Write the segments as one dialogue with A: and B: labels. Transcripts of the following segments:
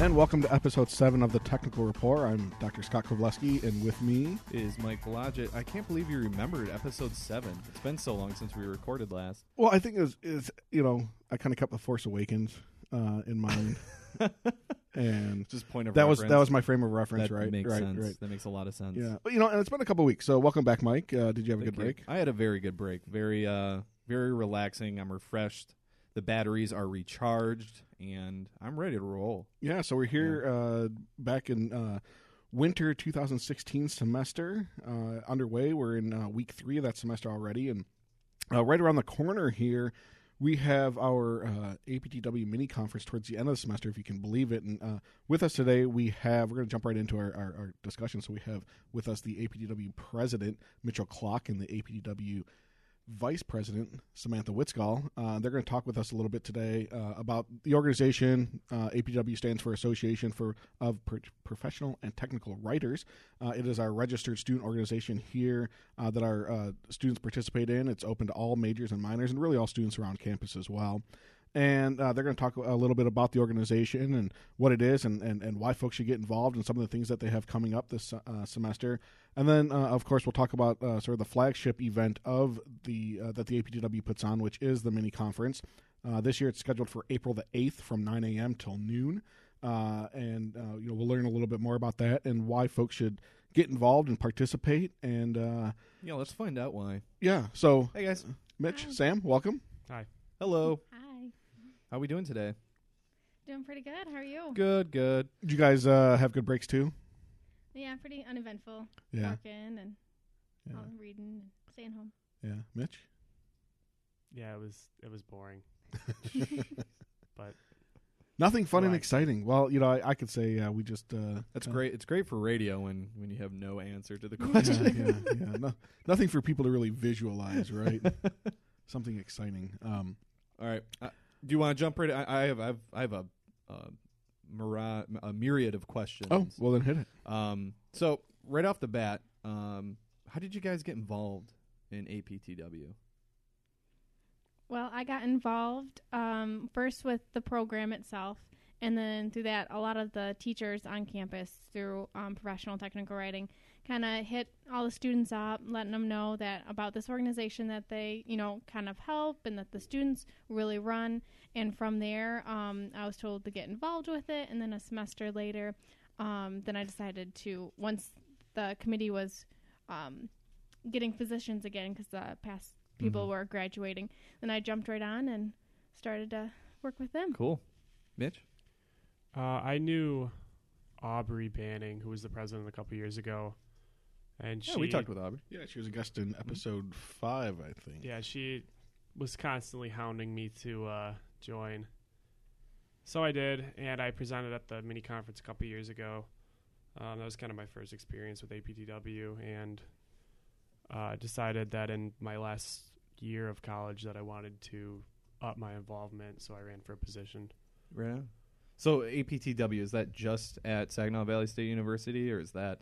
A: And welcome to episode 7 of the Technical Report. I'm Dr. Scott Kowalewski, and with me
B: is Mike Blodgett. I can't believe you remembered episode seven. It's been so long since we recorded last.
A: Well, I think it was, it's, you know, I kind of kept The Force Awakens uh, in mind. and
B: just point of
A: that
B: reference.
A: was that was my frame of reference,
B: that
A: right?
B: Makes
A: right,
B: sense.
A: right.
B: That makes a lot of sense.
A: Yeah, but you know, and it's been a couple weeks, so welcome back, Mike. Uh, did you have a
B: Thank
A: good
B: you.
A: break?
B: I had a very good break. Very, uh, very relaxing. I'm refreshed. The batteries are recharged, and I'm ready to roll.
A: Yeah, so we're here uh, back in uh, winter 2016 semester uh, underway. We're in uh, week three of that semester already, and uh, right around the corner here, we have our uh, APTW mini conference towards the end of the semester, if you can believe it. And uh, with us today, we have we're going to jump right into our, our, our discussion. So we have with us the APTW president Mitchell Kloc and the APTW Vice President Samantha Witzgall. Uh, they're going to talk with us a little bit today uh, about the organization. Uh, APW stands for Association for of Pro- Professional and Technical Writers. Uh, it is our registered student organization here uh, that our uh, students participate in. It's open to all majors and minors, and really all students around campus as well. And uh, they're going to talk a little bit about the organization and what it is and, and, and why folks should get involved and some of the things that they have coming up this uh, semester. And then, uh, of course, we'll talk about uh, sort of the flagship event of the uh, that the APTW puts on, which is the mini conference. Uh, this year, it's scheduled for April the eighth from nine a.m. till noon, uh, and uh, you know we'll learn a little bit more about that and why folks should get involved and participate. And uh,
B: Yeah, let's find out why.
A: yeah, so
B: Hey guys,
A: Mitch,
C: Hi.
A: Sam, welcome. Hi.
B: Hello.
C: Hi.
B: How are we doing today?
C: Doing pretty good. How are you?
B: Good, good.
A: Did you guys uh, have good breaks too?
C: Yeah, pretty uneventful.
A: Yeah,
C: Working and
A: yeah,
C: reading and staying home.
A: yeah. Mitch.
D: Yeah, it was it was boring. but
A: Nothing fun and exciting. Well, you know, I, I could say uh, we just uh,
B: That's
A: uh,
B: great. It's great for radio when when you have no answer to the question.
A: yeah, yeah. No, nothing for people to really visualize, right? Something exciting. Um,
B: All right. Uh, do you want to jump right? I, I have I have I have a myra- a myriad of questions.
A: oh, well then hit it.
B: Um, so right off the bat, um, how did you guys get involved in APTW?
C: Well, I got involved um, first with the program itself, and then through that, a lot of the teachers on campus through um, professional technical writing kind of hit all the students up, letting them know that about this organization that they, you know, kind of help and that the students really run. And from there, um, I was told to get involved with it, and then a semester later, um, then I decided to once the committee was um, getting physicians again because the past people
A: Mhm.
C: were graduating. Then I jumped right on and started to work with them.
B: Cool, Mitch.
D: Uh, I knew Aubrey Banning, who was the president a couple years ago, and she
B: Yeah, we talked with Aubrey.
A: Yeah, she was a guest in episode five, I think.
D: yeah she was constantly hounding me to uh, join. So I did, and I presented at the mini conference a couple years ago. Um, that was kind of my first experience with APTW, and uh, decided that in my last year of college that I wanted to up my involvement, so I ran for a position.
B: Right. on. So APTW is that just at Saginaw Valley State University, or is that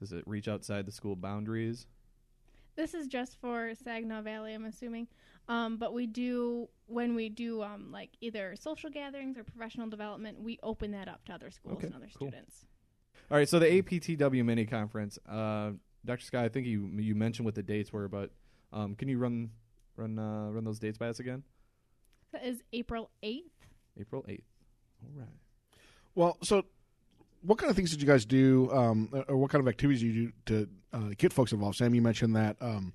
B: does it reach outside the school boundaries?
C: This is just for Saginaw Valley, I'm assuming. Um, but we do when we do um, like either social gatherings or professional development, we open that up to other schools
B: Okay,
C: and other
B: cool.
C: students.
B: All right. So the APTW mini conference, uh, Dr. Scott, I think you you mentioned what the dates were, but um, can you run run uh, run those dates by us again?
C: That is April 8th.
B: April eighth. All right.
A: Well, so what kind of things did you guys do, um, or what kind of activities did you do to uh, get folks involved? Sam, you mentioned that, um,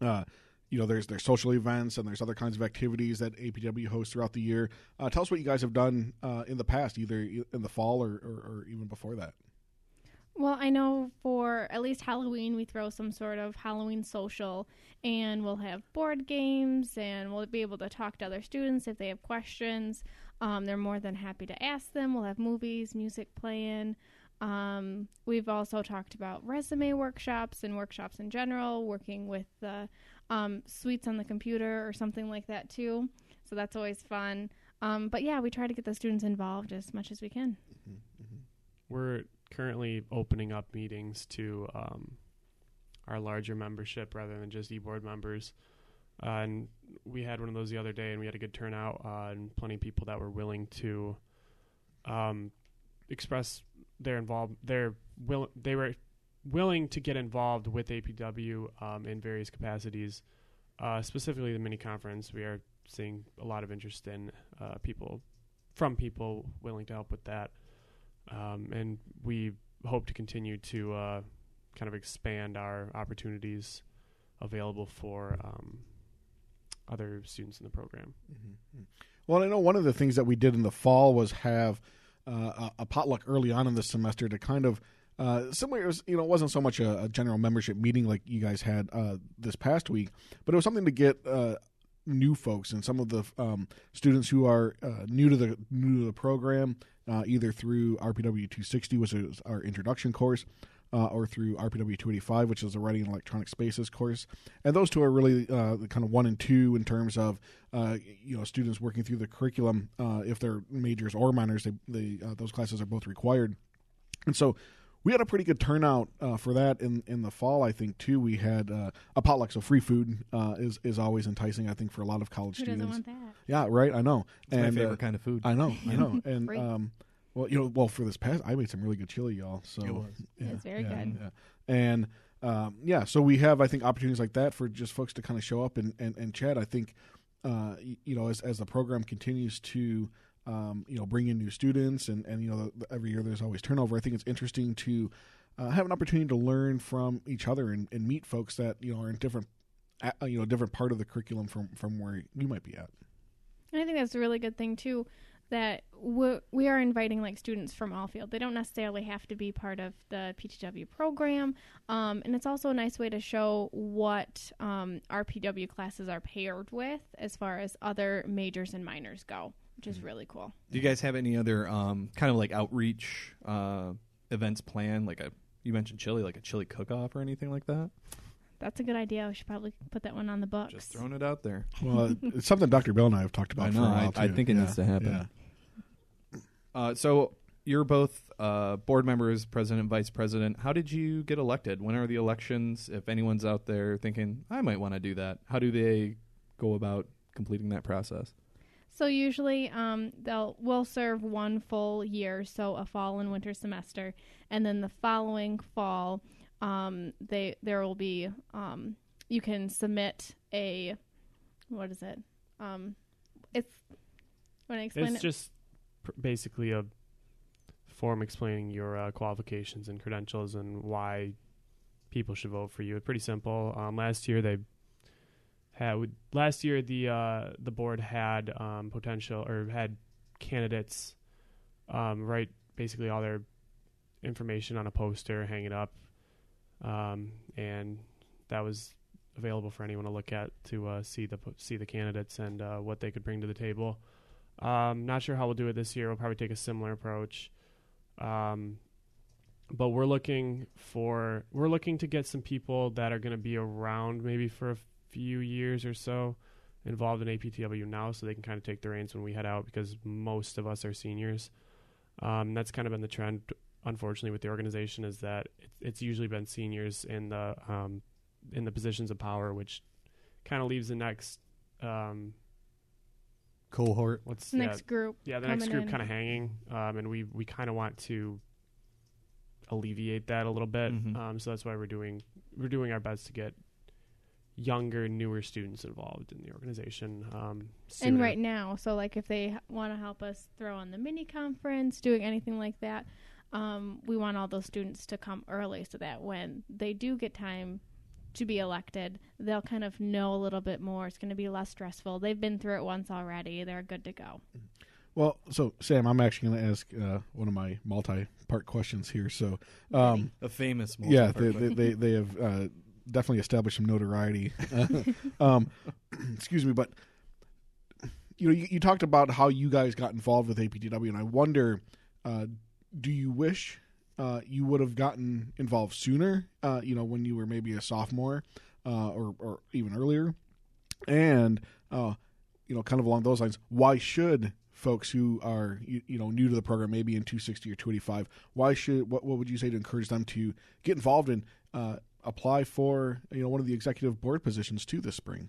A: uh, you know, there's there's social events and there's other kinds of activities that APW hosts throughout the year. Uh, tell us what you guys have done uh, in the past, either in the fall or, or, or even before that.
C: Well, I know for at least Halloween, we throw some sort of Halloween social, and we'll have board games, and we'll be able to talk to other students if they have questions. Um, they're more than happy to ask them. We'll have movies, music playing. Um, we've also talked about resume workshops and workshops in general, working with the um, suites on the computer or something like that too. So that's always fun. Um, but yeah, we try to get the students involved as much as we can.
D: We're currently opening up meetings to um, our larger membership rather than just e-board members. Uh, and we had one of those the other day, and we had a good turnout uh, and plenty of people that were willing to um, express their involved their will they were willing to get involved with APW um, in various capacities. Uh, specifically, the mini conference, we are seeing a lot of interest in uh, people from people willing to help with that, um, and we hope to continue to uh, kind of expand our opportunities available for um, other students in the program.
A: Mm-hmm. Well, I know one of the things that we did in the fall was have uh, a potluck early on in the semester to kind of uh, similar, was, you know, it wasn't so much a, a, general membership meeting like you guys had uh, this past week, but it was something to get uh, new folks and some of the um, students who are uh, new to the new to the program, uh, either through RPW 260, which is our introduction course, uh, or through RPW 285, which is a Writing in Electronic Spaces course. And those two are really uh, kind of one and two in terms of uh, you know students working through the curriculum. Uh, if they're majors or minors, they, they uh, those classes are both required. And so we had a pretty good turnout uh, for that in in the fall. I think too. We had uh, a potluck, so free food uh, is is always enticing. I think for a lot of college
C: Who
A: students.
C: doesn't want that?
A: Yeah, right. I know.
B: It's
A: and
B: my
A: uh,
B: favorite kind of food.
A: I know. I know. And
C: Free.
A: um, well, you know, well for this past, I made some really good chili, y'all. So
B: It was.
A: yeah,
C: It's very
A: yeah,
C: good.
A: yeah. And um, yeah, so we have I think opportunities like that for just folks to kind of show up and and, and chat. I think uh, you know as as the program continues to um, you know bring in new students and and you know the, the- every year there's always turnover. I think it's interesting to uh, have an opportunity to learn from each other and, and meet folks that you know are in different uh, you know different part of the curriculum from from where you might be at.
C: And I think that's a really good thing too, that we we are inviting like students from all field. They don't necessarily have to be part of the PTW program, um, and it's also a nice way to show what um, our PW classes are paired with as far as other majors and minors go, which is really cool.
B: Do you guys have any other um, kind of like outreach uh, events planned? Like a you mentioned chili, like a chili cook-off or anything like that?
C: That's a good idea. We should probably put that one on the books.
B: Just throwing it out there.
A: Well, it's something Dr. Bill and I have talked about
B: I
A: for
B: know.
A: a while
B: I, I think it
A: Yeah,
B: needs to happen.
A: yeah.
B: Uh, so you're both uh, board members, president, vice president. How did you get elected? When are the elections? If anyone's out there thinking I might want to do that, how do they go about completing that process?
C: So usually, um, they'll we'll serve one full year, so a fall and winter semester, and then the following fall, um, they there will be um, you can submit a what is it? Um, it's when I explain
D: It's
C: it.
D: just pr- basically a form explaining your uh, qualifications and credentials and why people should vote for you. It's pretty simple. Um, last year they had last year the uh, the board had um, potential or had candidates um, write basically all their information on a poster, hang it up, um, and that was available for anyone to look at to uh, see the see the candidates and uh, what they could bring to the table. Um, not sure how we'll do it this year. We'll probably take a similar approach. Um, but we're looking for we're looking to get some people that are going to be around maybe for a few years or so involved in APTW now, so they can kind of take the reins when we head out because most of us are seniors. Um, that's kind of been the trend, unfortunately, with the organization is that it's, it's usually been seniors in the um, in the positions of power, which kind of leaves the next um,
B: Cohort.
D: what's yeah,
C: next group.
D: yeah the next group kind of hanging um, and we we kind of want to alleviate that a little bit
B: Mhm.
D: um, so that's why we're doing we're doing our best to get younger newer students involved in the organization um,
C: And right now, so like if they want to help us throw on the mini conference, doing anything like that, um, we want all those students to come early so that when they do get time to be elected, they'll kind of know a little bit more. It's going to be less stressful. They've been through it once already. They're good to go.
A: Well, so Sam, I'm actually going to ask uh, one of my multi-part questions here. So, um,
B: A famous.
A: yeah,
B: multi-part
A: they, they, they they have uh, definitely established some notoriety. um, excuse me, but you know, you, you talked about how you guys got involved with APTW, and I wonder, uh, do you wish uh, you would have gotten involved sooner? Uh, you know, when you were maybe a sophomore uh, or or even earlier, and uh, you know, kind of along those lines, why should folks who are you, you know new to the program, maybe in 260 or 285, why should what what would you say to encourage them to get involved and uh, apply for you know one of the executive board positions too this spring?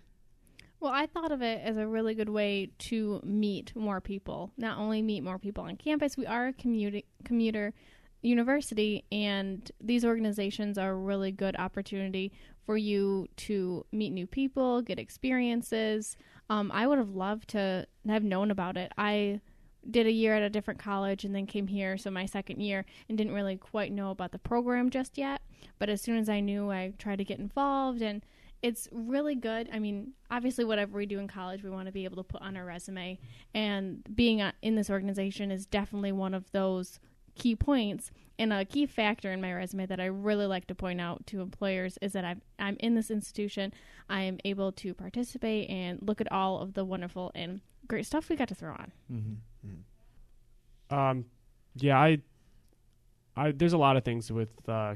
C: Well, I thought of it as a really good way to meet more people. Not only meet more people on campus, we are a commuter, commuter university, and these organizations are a really good opportunity for you to meet new people, get experiences. Um, I would have loved to have known about it. I did a year at a different college and then came here, so my second year, and didn't really quite know about the program just yet. But as soon as I knew, I tried to get involved and it's really good. I mean, obviously, whatever we do in college, we want to be able to put on our resume. And being in this organization is definitely one of those key points. And a key factor in my resume that I really like to point out to employers is that I'm, I'm in this institution. I am able to participate and look at all of the wonderful and great stuff we got to throw on.
B: Mm-hmm.
D: Um, yeah, I, I there's a lot of things with uh,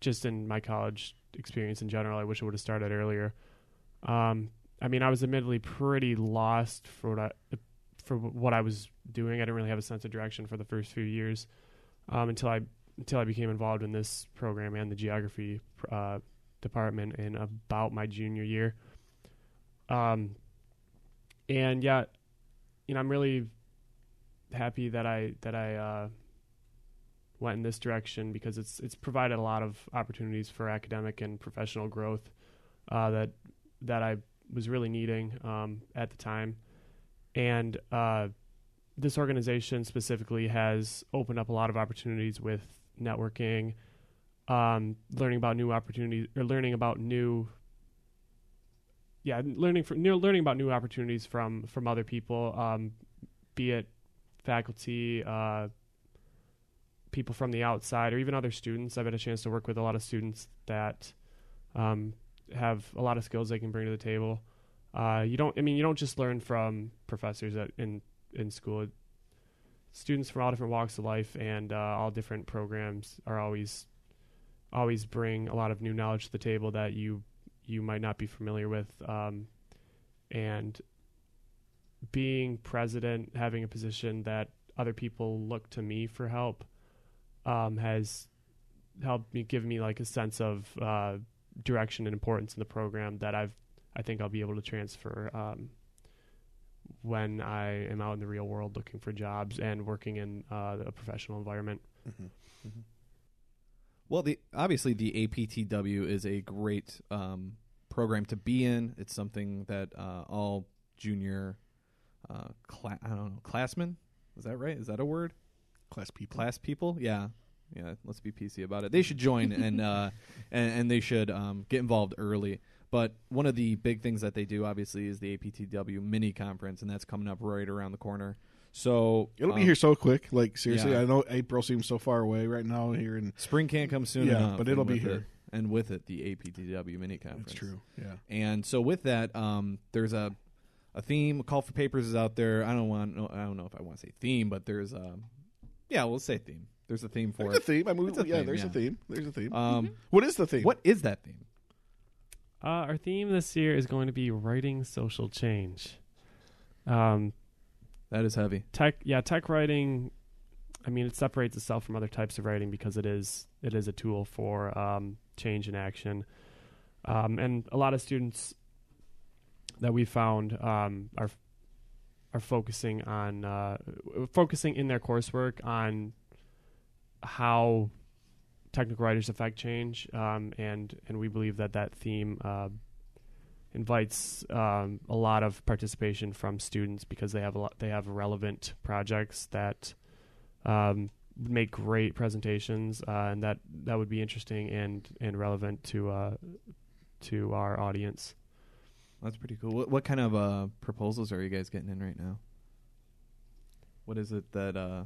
D: just in my college experience in general. I wish I would have started earlier. Um, I mean, I was admittedly pretty lost for what I, for what I was doing. I didn't really have a sense of direction for the first few years um, until I until I became involved in this program and the geography uh, department in about my junior year. Um, and yeah, you know, I'm really happy that I that I uh, went in this direction because it's it's provided a lot of opportunities for academic and professional growth uh, that that I was really needing um, at the time, and uh, this organization specifically has opened up a lot of opportunities with networking, um, learning about new opportunities or learning about new. Yeah, learning from learning about new opportunities from from other people, um, be it faculty, uh, people from the outside, or even other students. I've had a chance to work with a lot of students that um, have a lot of skills they can bring to the table. Uh, you don't, I mean, you don't just learn from professors at, in in school. Students from all different walks of life and uh, all different programs are always always bring a lot of new knowledge to the table that you you might not be familiar with. Um, and being president, having a position that other people look to me for help, um, has helped me give me like a sense of uh, direction and importance in the program that I've I think I'll be able to transfer um, when I am out in the real world looking for jobs and working in uh, a professional environment.
A: Mm-hmm.
B: Mm-hmm. Well, the obviously the APTW is a great um, program to be in. It's something that uh, all junior uh, cla- I don't know classmen is that right? Is that a word?
A: Class people.
B: Class people? Yeah. Yeah, let's be PC about it. They should join and uh, and, and they should um, get involved early. But one of the big things that they do, obviously, is the APTW mini conference, and that's coming up right around the corner. So
A: It'll
B: um,
A: be here so quick. Like seriously,
B: yeah.
A: I know April seems so far away right now here, and
B: Spring can't come soon
A: Yeah,
B: enough.
A: but it'll be here.
B: it- and with it, the APTW mini conference.
A: it's true. Yeah.
B: And so with that, um, there's a a theme. A call for papers is out there. I don't want. no, I don't know if I want to say theme, but there's a yeah, we'll say theme. There's a theme for
A: There's a
B: it.
A: theme. I mean, yeah,
B: theme,
A: there's
B: yeah.
A: a theme. There's a theme.
B: Um,
A: what is the theme?
B: what is that theme?
D: Uh, our theme this year is going to be writing social change. Um,
B: That is heavy.
D: tech, yeah, tech writing. I mean, it separates itself from other types of writing because it is it is a tool for um, change and action. Um, and a lot of students that we found um, are are focusing on uh, focusing in their coursework on how technical writers affect change, um, and and we believe that that theme uh, invites um, a lot of participation from students because they have a lot, they have relevant projects that um, make great presentations, uh, and that that would be interesting and and relevant to uh, to our audience.
B: That's pretty cool. What, what kind of uh, proposals are you guys getting in right now? What is it that uh,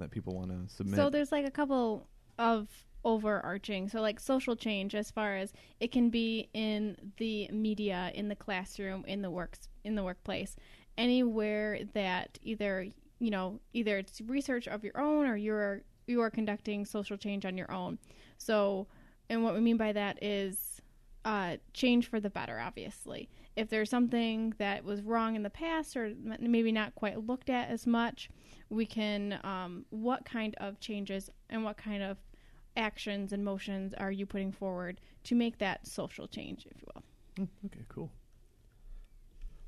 B: that people want to submit?
C: So there's like a couple of overarching. So like social change as far as it can be in the media, in the classroom, in the works in the workplace, anywhere that either you know either it's research of your own or you're you are conducting social change on your own. So and what we mean by that is uh, change for the better, obviously. If there's something that was wrong in the past or maybe not quite looked at as much, we can, um, what kind of changes and what kind of actions and motions are you putting forward to make that social change, if you will?
B: Mm, okay, cool.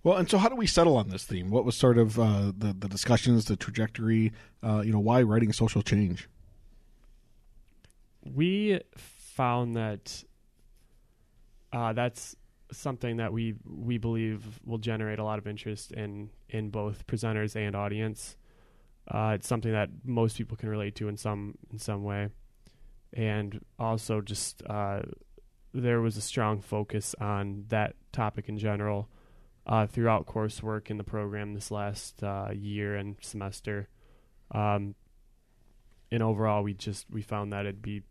A: Well, and so how do we settle on this theme? What was sort of uh, the the discussions, the trajectory? Uh, you know, why writing social change?
D: We found that uh, that's something that we we believe will generate a lot of interest in in both presenters and audience. Uh, it's something that most people can relate to in some in some way, and also just uh, there was a strong focus on that topic in general uh, throughout coursework in the program this last uh, year and semester. Um, and overall, we just we found that it'd be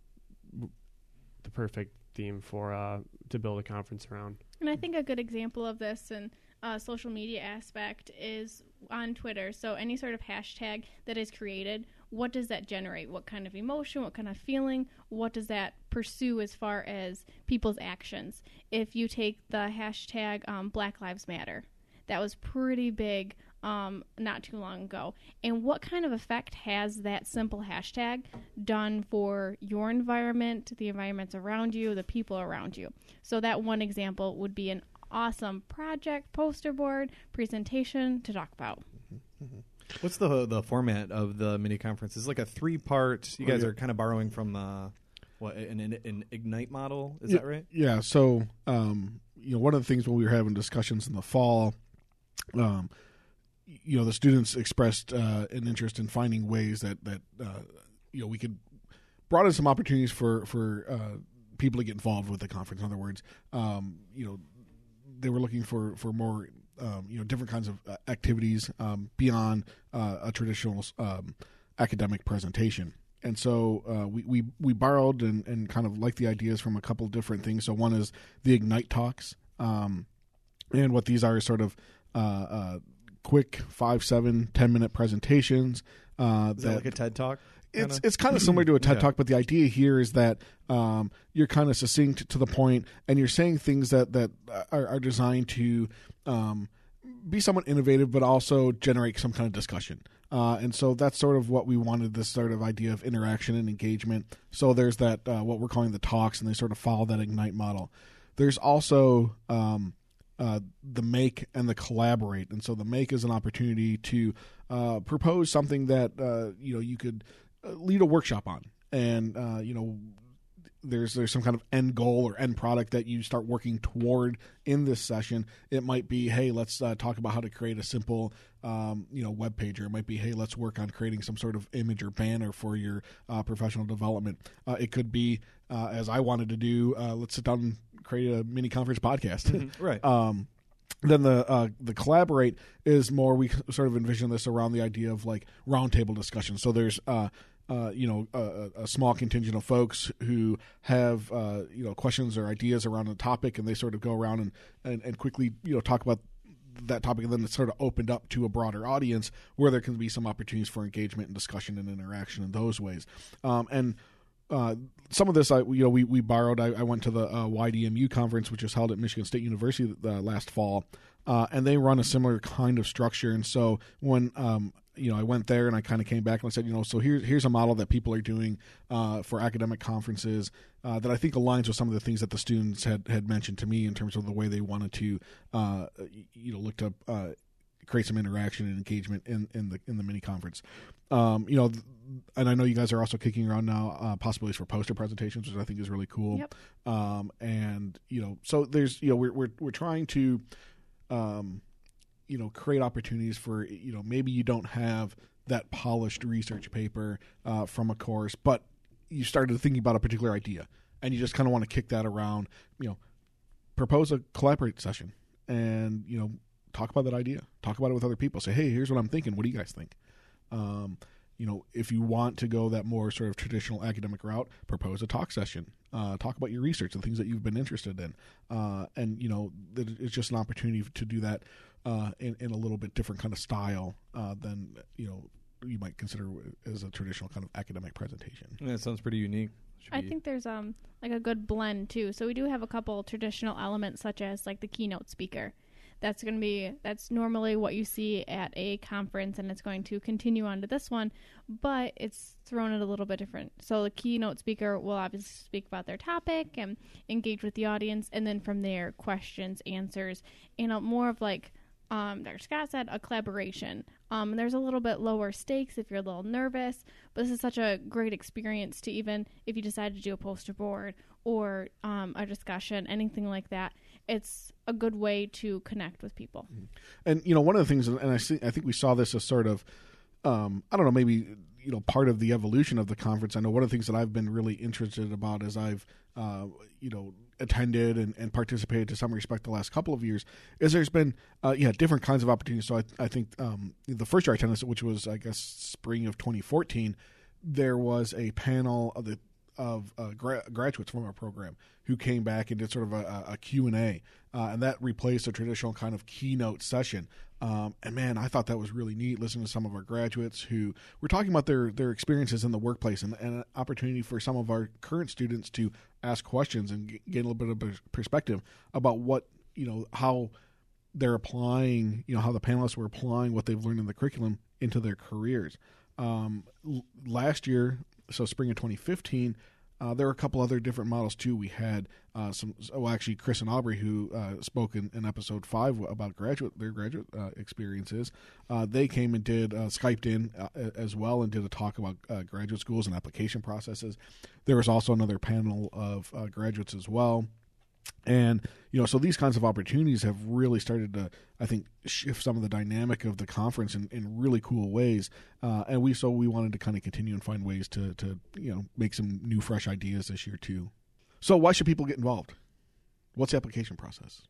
D: the perfect theme for uh, to build a conference around.
C: And I think a good example of this and uh, social media aspect is on Twitter. So any sort of hashtag that is created, what does that generate? What kind of emotion? What kind of feeling? What does that pursue as far as people's actions? If you take the hashtag um, Black Lives Matter, that was pretty big um, not too long ago. And what kind of effect has that simple hashtag done for your environment, the environments around you, the people around you? So, that one example would be an awesome project, poster board, presentation to talk about.
B: What's the the format of the mini conference? It's like a three part. You
A: Oh,
B: guys are kind of borrowing from the what an, an, an ignite model. Is
A: Yeah,
B: that right?
A: Yeah. So, um, you know, one of the things when we were having discussions in the fall, um, you know, the students expressed uh, an interest in finding ways that that uh, you know we could broaden some opportunities for for uh, people to get involved with the conference. In other words, um, you know, they were looking for for more um, you know different kinds of uh, activities um, beyond uh, a traditional um, academic presentation. And so uh, we, we we borrowed and, and kind of like the ideas from a couple different things. So one is the Ignite talks, um, and what these are is sort of uh, uh, quick five, seven, ten minute presentations. Uh,
B: Is that like a TED talk?
A: It's it's kind of similar to a TED
B: Yeah.
A: talk, but the idea here is that um, you're kind of succinct to the point, and you're saying things that that are, are designed to um, be somewhat innovative, but also generate some kind of discussion. Uh, and so that's sort of what we wanted this sort of idea of interaction and engagement. So there's that uh, what we're calling the talks, and they sort of follow that ignite model. There's also um, uh, the make and the collaborate, and so the make is an opportunity to uh, propose something that uh, you know you could lead a workshop on, and uh, you know there's there's some kind of end goal or end product that you start working toward in this session. It might be, hey, let's uh, talk about how to create a simple, um, you know, web page, or it might be, hey, let's work on creating some sort of image or banner for your uh, professional development. Uh, it could be, uh, as I wanted to do, uh, let's sit down and create a mini conference podcast.
B: right.
A: Um, then the uh, the collaborate is more we sort of envision this around the idea of like roundtable discussion. So there's uh, uh, you know a, a small contingent of folks who have uh, you know questions or ideas around a topic, and they sort of go around and, and, and quickly you know talk about that topic, and then it's sort of opened up to a broader audience where there can be some opportunities for engagement and discussion and interaction in those ways. Um, and uh, some of this, I you know, we we borrowed. I, I went to the uh, WIDE-EMU conference, which was held at Michigan State University uh, last fall, uh, and they run a similar kind of structure. And so when um, you know, I went there and I kind of came back and I said, you know, so here's here's a model that people are doing uh, for academic conferences uh, that I think aligns with some of the things that the students had had mentioned to me in terms of the way they wanted to, uh, you know, look to. Uh, create some interaction and engagement in, in the in the mini conference. Um, you know, th- and I know you guys are also kicking around now uh, possibilities for poster presentations, which I think is really cool.
C: Yep.
A: Um, and you know, so there's you know we're we're we're trying to, um, you know, create opportunities for you know maybe you don't have that polished research paper uh, from a course, but you started thinking about a particular idea and you just kind of want to kick that around. You know, propose a collaborate session and you know talk about that idea. Talk about it with other people. Say hey here's what i'm thinking. What do you guys think? Um, you know if you want to go that more sort of traditional academic route propose a talk session uh, talk about your research and things that you've been interested in uh, and you know it's just an opportunity to do that uh, in, in a little bit different kind of style uh, than you know you might consider as a traditional kind of academic presentation
B: Yeah, it sounds pretty unique. Should
C: I
B: be-
C: think there's um like a good blend too. So we do have a couple traditional elements such as like the keynote speaker. That's going to be that's normally what you see at a conference and it's going to continue on to this one, but it's thrown at a little bit different. So the keynote speaker will obviously speak about their topic and engage with the audience and then from there questions, answers, and a more of like um, Dr. Scott said, a collaboration. Um, there's a little bit lower stakes if you're a little nervous, but this is such a great experience to even if you decide to do a poster board or um, a discussion, anything like that. It's a good way to connect with people.
A: And you know, one of the things, and I see, I think we saw this as sort of, um, I don't know, maybe you know, part of the evolution of the conference. I know one of the things that I've been really interested about as I've, uh, you know, attended and, and participated to some respect the last couple of years is there's been, uh, yeah, different kinds of opportunities. So I, I think um, the first year I attended, which was I guess spring of 2014, there was a panel of the of uh, gra- graduates from our program who came back and did sort of a, a Q&A, uh, and that replaced a traditional kind of keynote session. Um, and man, I thought that was really neat listening to some of our graduates who were talking about their, their experiences in the workplace and, and an opportunity for some of our current students to ask questions and get a little bit of perspective about what, you know, how they're applying, you know, how the panelists were applying what they've learned in the curriculum into their careers. Um, l- last year, so spring of 2015, uh, there were a couple other different models too. We had uh, some, well, actually, Chris and Aubrey, who uh, spoke in, in, episode five about graduate their graduate uh, experiences. Uh, they came and did uh, skyped in as well and did a talk about graduate schools and application processes. There was also another panel of graduates as well and you know so these kinds of opportunities have really started to i think shift some of the dynamic of the conference in, in really cool ways. Uh, and we so we wanted to kind of continue and find ways to to you know make some new fresh ideas this year too. So why should people get involved? What's the application process?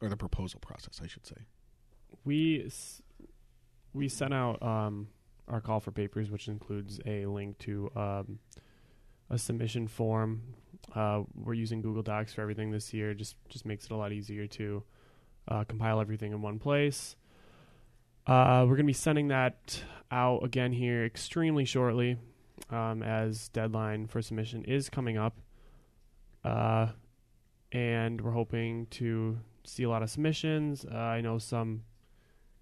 A: Or the proposal process i should say.
D: We we sent out um, our call for papers which includes a link to um, a submission form uh, we're using Google Docs for everything this year. Just just makes it a lot easier to uh, compile everything in one place. Uh, we're going to be sending that out again here extremely shortly, um, as deadline for submission is coming up, uh, and we're hoping to see a lot of submissions. Uh, I know some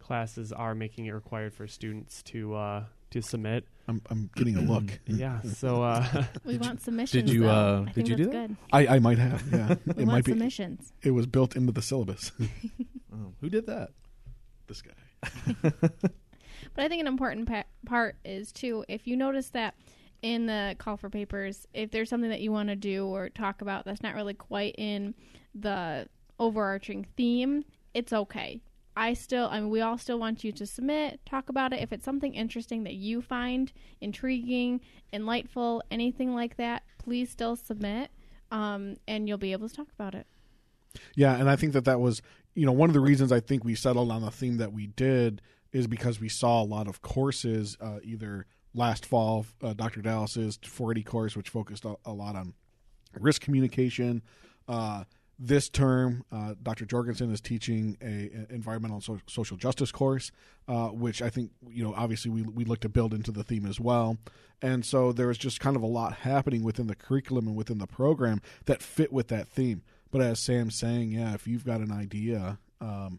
D: classes are making it required for students to uh, to submit.
A: I'm, I'm getting a look.
D: yeah. So uh,
C: we want submissions.
B: Did you?
C: Uh,
B: did you do that?
C: Good.
A: I, I might have. Yeah.
C: we
A: it
C: want
A: might be.
C: submissions.
A: It was built into the syllabus.
B: oh, who did that?
A: This guy.
C: but I think an important pa- part is too if you notice that in the call for papers, if there's something that you want to do or talk about that's not really quite in the overarching theme, it's okay. I still, I mean, we all still want you to submit, talk about it. If it's something interesting that you find intriguing, enlightful, anything like that, please still submit, um, and you'll be able to talk about it.
A: Yeah, and I think that that was, you know, one of the reasons I think we settled on the theme that we did is because we saw a lot of courses, uh, either last fall, uh, Dr. Dallas's 480 course, which focused a, a lot on risk communication. Uh, this term, uh, Dr. Jorgensen is teaching a, a environmental so- social justice course, uh, which I think you know obviously we we look to build into the theme as well. And so there's just kind of a lot happening within the curriculum and within the program that fit with that theme. But as Sam's saying, yeah, if you've got an idea, um,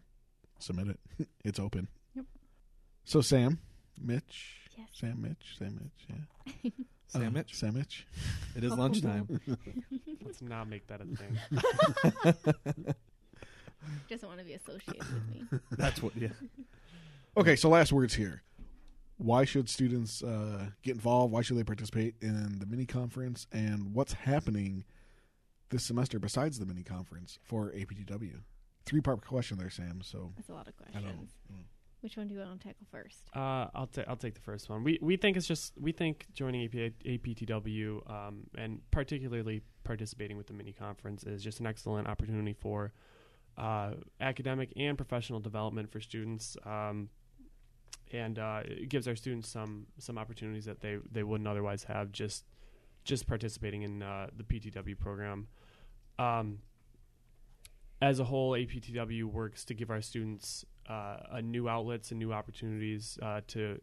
A: submit it. it's open.
C: Yep.
A: So Sam, Mitch,
C: Yes.
A: Sam, Mitch, Sam, Mitch, yeah.
B: Sandwich.
A: Uh, Sandwich.
B: It is lunchtime.
D: let's not make that a thing.
C: Doesn't want to be associated with me.
B: That's what. Yeah.
A: Okay, so last words here. Why should students uh, get involved? Why should they participate in the mini conference? And what's happening this semester besides the mini conference for APTW? Three part question there, Sam. So
C: That's a lot of
A: I don't.
C: questions. Which one do you want to tackle first?
D: Uh, I'll I'll take the first one. We we think it's just we think joining AP- APTW um, and particularly participating with the mini conference is just an excellent opportunity for uh, academic and professional development for students. Um, and uh, it gives our students some some opportunities that they, they wouldn't otherwise have just just participating in uh, the PTW program. Um, as a whole, APTW works to give our students uh, new outlets and new opportunities uh, to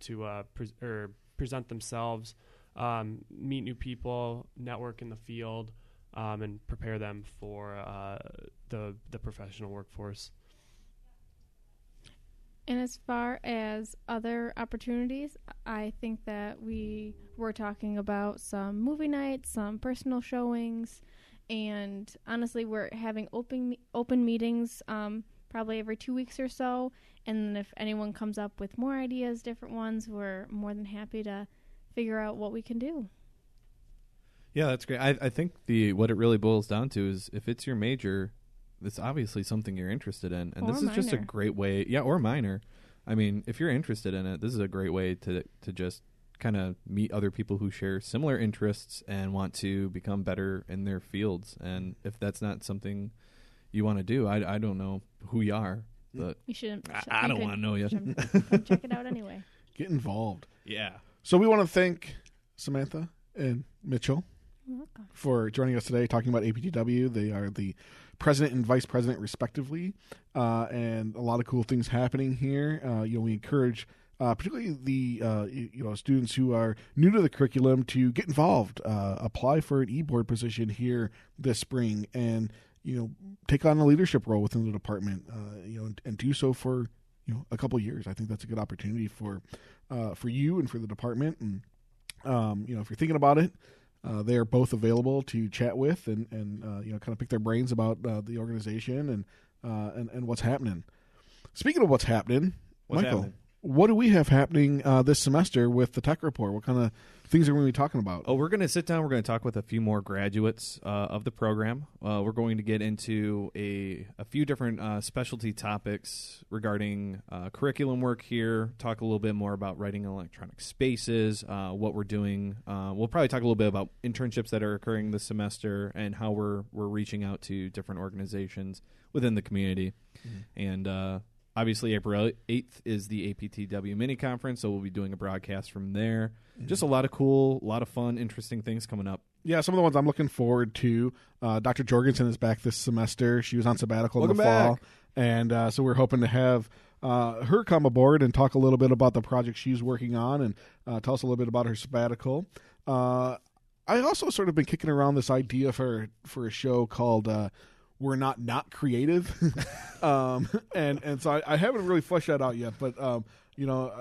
D: to uh, pre- present themselves, um, meet new people, network in the field, um, and prepare them for uh, the the professional workforce.
C: And as far as other opportunities, I think that we were talking about some movie nights, some personal showings, and honestly, we're having open open meetings um, probably every two weeks or so. And if anyone comes up with more ideas, different ones, we're more than happy to figure out what we can do.
B: Yeah, that's great. I, I think the what it really boils down to is if it's your major, it's obviously something you're interested in, and
C: Or
B: this is just a great way. Yeah, or minor. I mean, if you're interested in it, this is a great way to to just kind of meet other people who share similar interests and want to become better in their fields. And if that's not something you want to do, I, I don't know who you are, but
C: You shouldn't.
B: I,
C: sh-
B: I don't want to know you.
C: come- come check it out anyway.
A: Get involved.
B: yeah.
A: So we want to thank Samantha and Mitchell
C: You're welcome.
A: for joining us today talking about APTW. They are the president and vice president, respectively, uh, and a lot of cool things happening here. Uh, you know, we encourage. Uh, particularly the uh, y- you know students who are new to the curriculum to get involved, uh, apply for an e-board position here this spring, and you know take on a leadership role within the department. Uh, you know, and, and do so for you know a couple years. I think that's a good opportunity for uh, for you and for the department. And um, you know, if you're thinking about it, uh, they are both available to chat with and and uh, you know kind of pick their brains about uh, the organization and uh, and and what's happening. Speaking of what's happening,
B: What's
A: Michael,
B: happening?
A: what do we have happening uh, this semester with the tech report? What kind of things are we going to be talking about?
B: Oh, we're going to sit down. We're going to talk with a few more graduates uh, of the program. Uh, we're going to get into a, a few different uh, specialty topics regarding uh, curriculum work here, talk a little bit more about writing in electronic spaces, uh, what we're doing. Uh, we'll probably talk a little bit about internships that are occurring this semester and how we're, we're reaching out to different organizations within the community. And uh, obviously, April 8th is the APTW mini conference, so we'll be doing a broadcast from there. Just a lot of cool, a lot of fun, interesting things coming up.
A: Yeah, some of the ones I'm looking forward to. Uh, Dr. Jorgensen is back this semester. She was on sabbatical
B: Welcome
A: in the fall,
B: back.
A: and uh, so we're hoping to have uh, her come aboard and talk a little bit about the project she's working on and uh, tell us a little bit about her sabbatical. Uh, I also sort of been kicking around this idea for for a show called uh, "We're Not Not Creative," um, and and so I, I haven't really fleshed that out yet, but um, you know.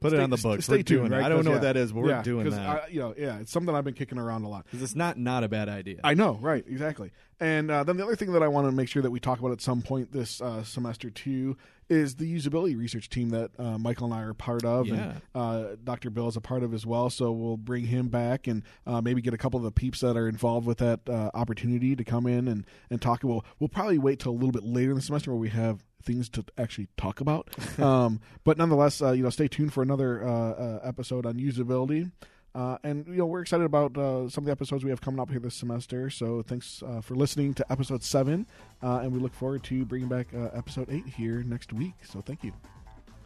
B: Put it on the books.
A: Stay
B: We're
A: tuned.
B: doing
A: right?
B: I don't know what that is, but we're doing that.
A: I, you know, yeah, it's something I've been kicking around a lot.
B: Because it's not not a bad idea.
A: I know, right? Exactly. And uh, then the other thing that I want to make sure that we talk about at some point this uh, semester too is the usability research team that uh, Michael and I are part of,
B: Yeah.
A: and uh, Dr. Bill is a part of as well. So we'll bring him back and uh, maybe get a couple of the peeps that are involved with that uh, opportunity to come in and and talk. We'll we'll probably wait till a little bit later in the semester where we have things to actually talk about. um, but nonetheless, uh, you know, stay tuned for another uh, uh, episode on usability. Uh, and you know we're excited about uh, some of the episodes we have coming up here this semester. So thanks uh, for listening to episode seven, uh, and we look forward to bringing back uh, episode eight here next week. So thank you.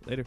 B: Later.